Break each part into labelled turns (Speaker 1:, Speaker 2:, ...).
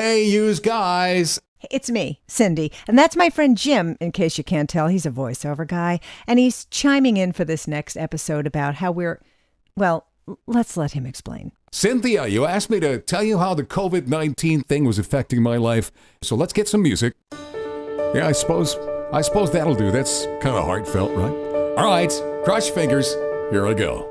Speaker 1: Hey, yous guys.
Speaker 2: It's me, Cindy. And that's my friend Jim, in case you can't tell. He's a voiceover guy. And he's chiming in for this next episode about how we're, well, let's let him explain.
Speaker 1: Cynthia, you asked me to tell you how the COVID 19 thing was affecting my life. So let's get some music. Yeah, I suppose. I suppose that'll do. That's kind of heartfelt, right? All right, cross fingers. Here I go.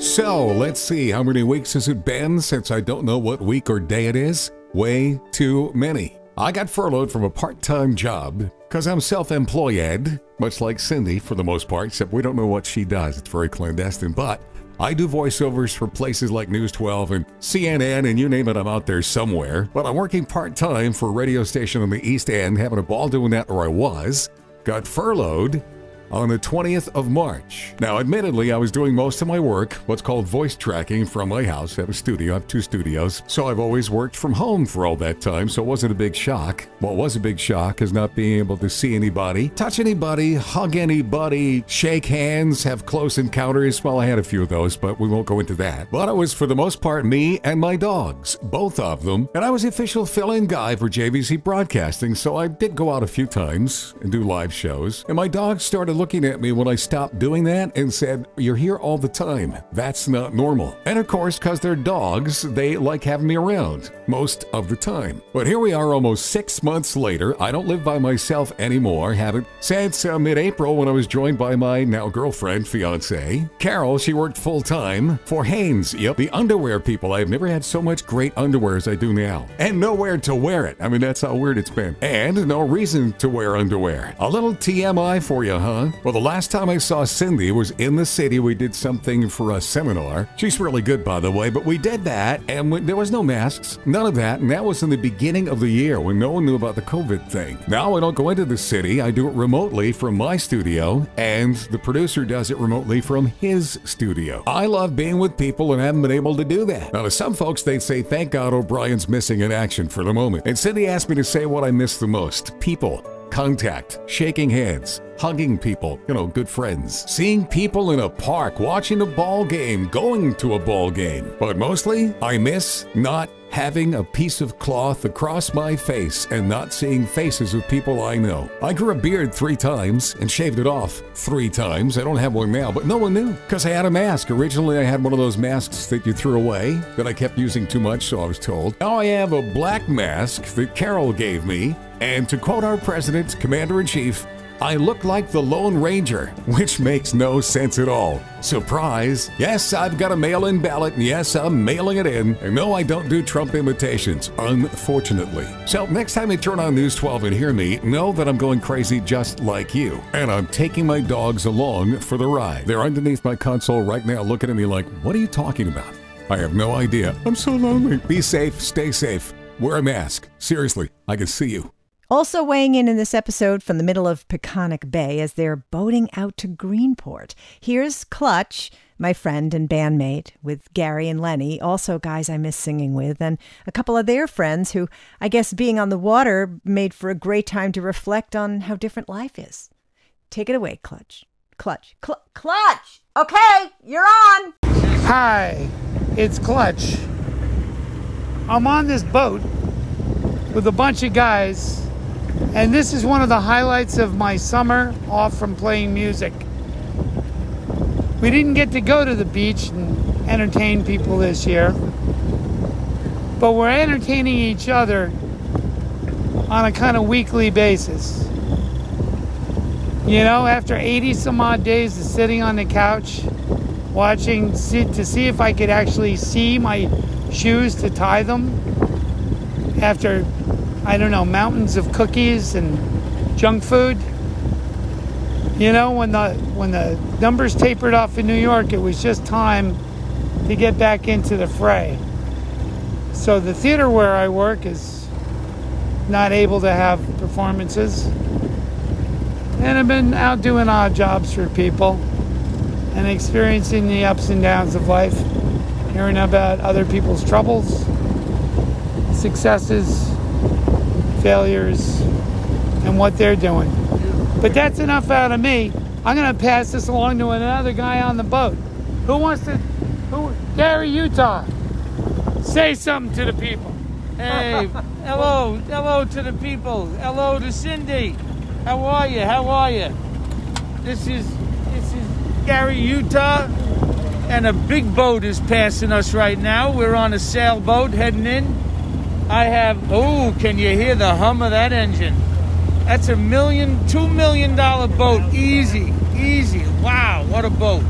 Speaker 1: So, let's see, how many weeks has it been since I don't know what week or day it is? Way too many. I got furloughed from a part time job because I'm self employed, much like Cindy for the most part, except we don't know what she does. It's very clandestine. But I do voiceovers for places like News 12 and CNN, and you name it, I'm out there somewhere. But I'm working part time for a radio station in the East End, having a ball doing that, or I was. Got furloughed on the 20th of March. Now, admittedly, I was doing most of my work, what's called voice tracking, from my house. I have a studio, I have two studios. So I've always worked from home for all that time, so it wasn't a big shock. What was a big shock is not being able to see anybody, touch anybody, hug anybody, shake hands, have close encounters. Well, I had a few of those, but we won't go into that. But it was for the most part me and my dogs, both of them. And I was the official fill in guy for JVC Broadcasting, so I did go out a few times and do live shows. And my dogs started looking at me when I stopped doing that and said, You're here all the time. That's not normal. And of course, because they're dogs, they like having me around most of the time. But here we are almost six months later. I don't live by myself anymore. Haven't since uh, mid April when I was joined by my now girlfriend, fiance. Carol, she worked full time for Hanes. Yep, the underwear people. I've never had so much great underwear as I do now. And nowhere to wear it. I mean, that's how weird it's been. And no reason to wear underwear. A little TMI for you, huh? Well, the last time I saw Cindy was in the city. We did something for a seminar. She's really good, by the way, but we did that and we, there was no masks, none of that. And that was in the beginning of the year when no one knew about the COVID thing. Now I don't go into the city. I do it remotely from my studio, and the producer does it remotely from his studio. I love being with people and haven't been able to do that. Now, to some folks, they'd say, thank God O'Brien's missing in action for the moment. And Cindy asked me to say what I miss the most people contact, shaking hands, hugging people, you know, good friends, seeing people in a park, watching a ball game, going to a ball game. But mostly, I miss not having a piece of cloth across my face and not seeing faces of people I know. I grew a beard three times and shaved it off three times. I don't have one now, but no one knew because I had a mask. Originally, I had one of those masks that you threw away that I kept using too much, so I was told. Now I have a black mask that Carol gave me. And to quote our president, commander in chief, I look like the Lone Ranger, which makes no sense at all. Surprise! Yes, I've got a mail in ballot, and yes, I'm mailing it in. And no, I don't do Trump imitations, unfortunately. So, next time you turn on News 12 and hear me, know that I'm going crazy just like you. And I'm taking my dogs along for the ride. They're underneath my console right now looking at me like, what are you talking about? I have no idea. I'm so lonely. Be safe, stay safe, wear a mask. Seriously, I can see you.
Speaker 2: Also weighing in in this episode from the middle of Peconic Bay as they're boating out to Greenport. Here's Clutch, my friend and bandmate, with Gary and Lenny, also guys I miss singing with, and a couple of their friends who I guess being on the water made for a great time to reflect on how different life is. Take it away, Clutch. Clutch. Cl- Clutch! Okay, you're on!
Speaker 3: Hi, it's Clutch. I'm on this boat with a bunch of guys and this is one of the highlights of my summer off from playing music. We didn't get to go to the beach and entertain people this year, but we're entertaining each other on a kind of weekly basis. You know, after 80 some odd days of sitting on the couch, watching see, to see if I could actually see my shoes to tie them, after I don't know, mountains of cookies and junk food. You know, when the when the numbers tapered off in New York, it was just time to get back into the fray. So the theater where I work is not able to have performances. And I've been out doing odd jobs for people and experiencing the ups and downs of life, hearing about other people's troubles, successes, failures, and what they're doing. But that's enough out of me. I'm going to pass this along to another guy on the boat. Who wants to? Who? Gary Utah. Say something to the people.
Speaker 4: Hey, Hello, hello to the people. Hello to Cindy. How are you? How are you? This is this is Gary, Utah, and a big boat is passing us right now. We're on a sailboat heading in. I have oh, can you hear the hum of that engine? That's a million, two million dollar boat. Easy, easy. Wow, what a boat.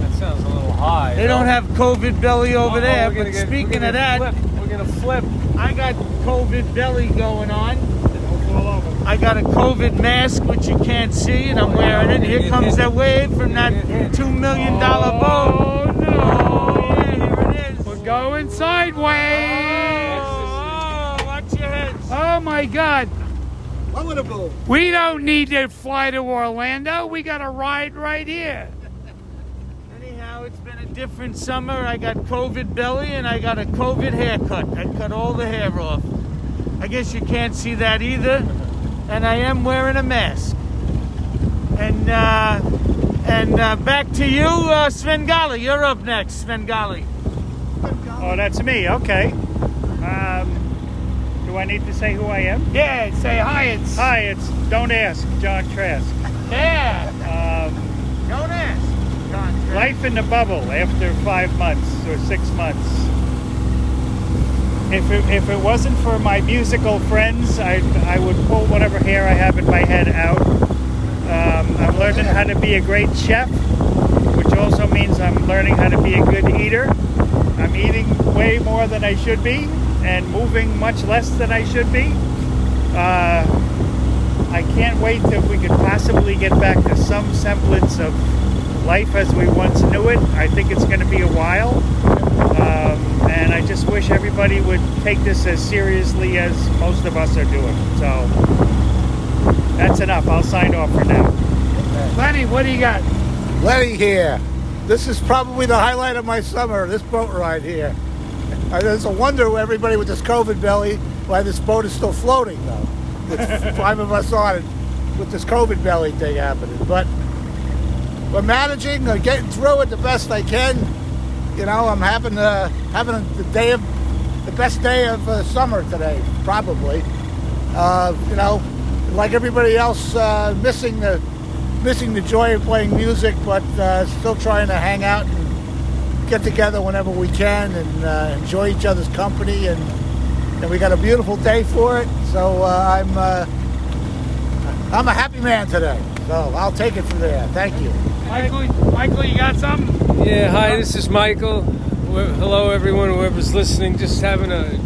Speaker 5: That sounds a little high.
Speaker 4: They don't have COVID belly over
Speaker 5: Oh,
Speaker 4: there. But
Speaker 5: get-
Speaker 4: speaking of that,
Speaker 5: flip. we're gonna flip.
Speaker 4: I got COVID belly going on. I got a COVID mask, which you can't see, and I'm oh, wearing it. Here comes that wave from that two million dollar oh, boat.
Speaker 3: Oh no!
Speaker 4: Oh, yeah, here it is.
Speaker 3: We're going sideways.
Speaker 4: Oh, oh, watch your heads.
Speaker 3: Oh my God! We don't need to fly to Orlando. We got a ride right here.
Speaker 4: Anyhow, it's been a different summer. I got COVID belly and I got a COVID haircut. I cut all the hair off. I guess you can't see that either. And I am wearing a mask. And uh, and uh, back to you, uh, Svengali. You're up next, Svengali.
Speaker 6: Oh, that's me. Okay. Do I need to say who I am?
Speaker 3: Yeah, say hi. It's
Speaker 6: Hi, it's Don't Ask, John Trask.
Speaker 3: yeah.
Speaker 6: Um,
Speaker 4: Don't ask. John Trent.
Speaker 6: life in the bubble after five months or six months. If it, if it wasn't for my musical friends, I, I would pull whatever hair I have in my head out. Um, I'm learning how to be a great chef, which also means I'm learning how to be a good eater. I'm eating way more than I should be and moving much less than I should be. Uh, I can't wait till we could possibly get back to some semblance of life as we once knew it. I think it's going to be a while. Um, and I just wish everybody would take this as seriously as most of us are doing. So that's enough. I'll sign off for now.
Speaker 3: Lenny, what do you got?
Speaker 7: Lenny here. This is probably the highlight of my summer, this boat ride here. Uh, It's a wonder everybody with this COVID belly why this boat is still floating though. With five of us on it with this COVID belly thing happening. But we're managing, we're getting through it the best I can. You know, I'm having uh, having the day of the best day of uh, summer today, probably. Uh, you know, like everybody else, uh, missing the missing the joy of playing music, but uh, still trying to hang out and get together whenever we can and uh, enjoy each other's company. And, and we got a beautiful day for it. So uh, I'm uh, I'm a happy man today. So I'll take it from there. Thank you.
Speaker 3: Michael, Michael, you got something?
Speaker 5: Yeah, hi, this is Michael. Hello, everyone, whoever's listening. Just having a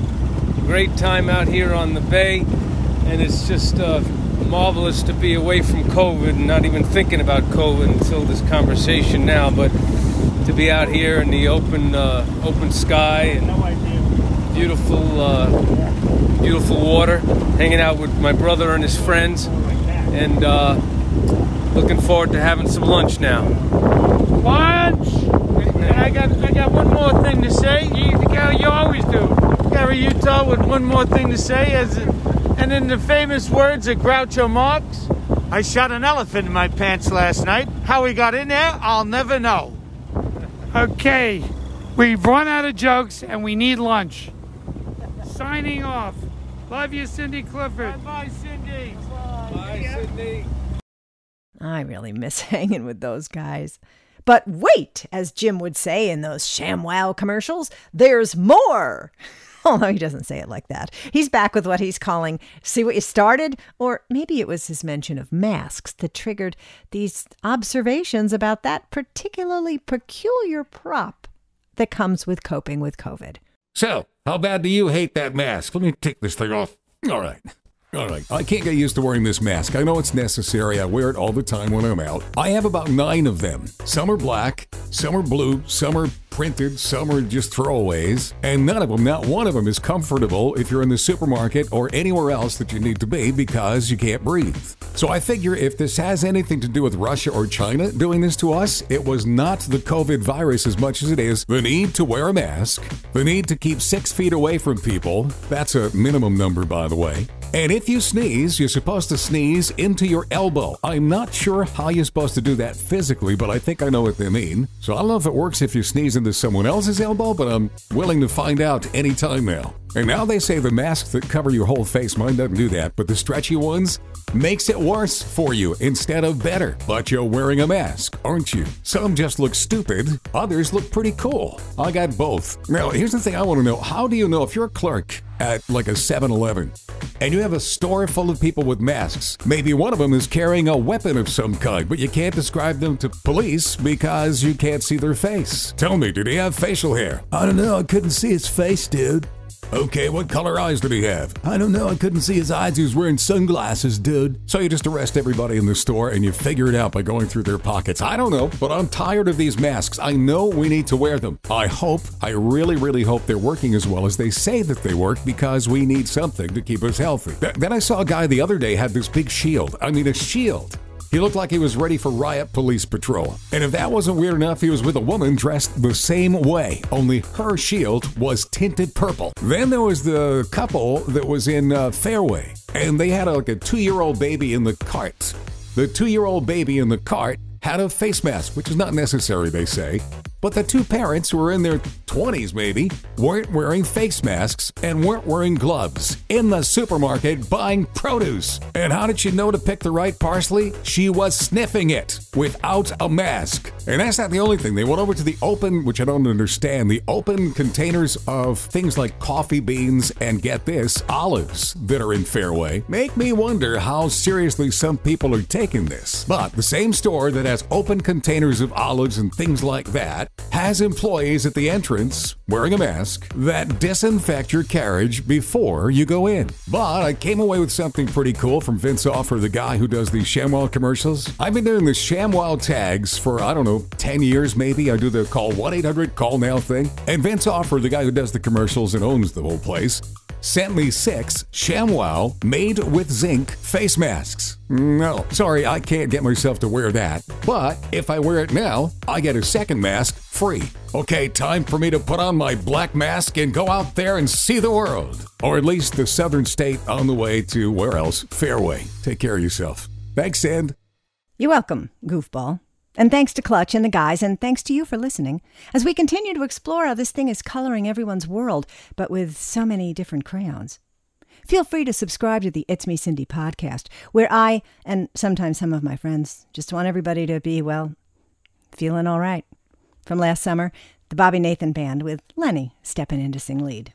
Speaker 5: great time out here on the bay, and it's just uh, marvelous to be away from COVID and not even thinking about COVID until this conversation now. But to be out here in the open, uh, open sky and beautiful, uh, beautiful water, hanging out with my brother and his friends, and uh, looking forward to having some lunch now.
Speaker 4: Lunch. I got I got one more thing to say. You, Gary, you always do. Gary Utah with one more thing to say. As and in the famous words of Groucho Marx, I shot an elephant in my pants last night. How he got in there, I'll never know.
Speaker 3: Okay, we've run out of jokes and we need lunch. Signing off. Love you, Cindy Clifford.
Speaker 4: Bye, Cindy.
Speaker 5: Bye, Cindy.
Speaker 2: I really miss hanging with those guys. But wait, as Jim would say in those ShamWow commercials, there's more. Although he doesn't say it like that. He's back with what he's calling See What You Started? Or maybe it was his mention of masks that triggered these observations about that particularly peculiar prop that comes with coping with COVID.
Speaker 1: So, how bad do you hate that mask? Let me take this thing off. All right. All right. I can't get used to wearing this mask. I know it's necessary. I wear it all the time when I'm out. I have about nine of them. Some are black, some are blue, some are printed, some are just throwaways, and none of them, not one of them, is comfortable if you're in the supermarket or anywhere else that you need to be because you can't breathe. So I figure if this has anything to do with Russia or China doing this to us, it was not the COVID virus as much as it is the need to wear a mask, the need to keep six feet away from people. That's a minimum number, by the way. And if you sneeze, you're supposed to sneeze into your elbow. I'm not sure how you're supposed to do that physically, but I think I know what they mean. So I don't know if it works if you sneeze into someone else's elbow, but I'm willing to find out anytime now. And now they say the masks that cover your whole face, mine doesn't do that, but the stretchy ones makes it worse for you instead of better. But you're wearing a mask, aren't you? Some just look stupid, others look pretty cool. I got both. Now, here's the thing I want to know. How do you know if you're a clerk at like a 7-Eleven and you have a store full of people with masks? Maybe one of them is carrying a weapon of some kind, but you can't describe them to police because you can't see their face. Tell me, did he have facial hair?
Speaker 8: I don't know. I couldn't see his face, dude.
Speaker 1: Okay, what color eyes did he have?
Speaker 8: I don't know. I couldn't see his eyes. He was wearing sunglasses, dude.
Speaker 1: So you just arrest everybody in the store and you figure it out by going through their pockets. I don't know, but I'm tired of these masks. I know we need to wear them. I hope, I really, really hope they're working as well as they say that they work because we need something to keep us healthy. Th- then I saw a guy the other day had this big shield. I mean, a shield. He looked like he was ready for riot police patrol. And if that wasn't weird enough, he was with a woman dressed the same way, only her shield was tinted purple. Then there was the couple that was in uh, Fairway, and they had a, like a two year old baby in the cart. The two year old baby in the cart had a face mask, which is not necessary, they say. But the two parents, who were in their 20s maybe, weren't wearing face masks and weren't wearing gloves in the supermarket buying produce. And how did she know to pick the right parsley? She was sniffing it without a mask. And that's not the only thing. They went over to the open, which I don't understand, the open containers of things like coffee beans and get this, olives that are in Fairway. Make me wonder how seriously some people are taking this. But the same store that has open containers of olives and things like that has employees at the entrance wearing a mask that disinfect your carriage before you go in. But I came away with something pretty cool from Vince Offer, the guy who does the ShamWow commercials. I've been doing the ShamWow tags for, I don't know, 10 years maybe. I do the call 1 800 call now thing. And Vince Offer, the guy who does the commercials and owns the whole place, sent me six ShamWow made with zinc face masks. No, sorry, I can't get myself to wear that. But if I wear it now, I get a second mask free. Okay, time for me to put on my black mask and go out there and see the world. Or at least the southern state on the way to where else? Fairway. Take care of yourself. Thanks, Sid.
Speaker 2: You're welcome, goofball. And thanks to Clutch and the guys, and thanks to you for listening as we continue to explore how this thing is coloring everyone's world, but with so many different crayons. Feel free to subscribe to the It's Me Cindy podcast, where I, and sometimes some of my friends, just want everybody to be, well, feeling all right. From last summer, the Bobby Nathan Band with Lenny stepping in to sing lead.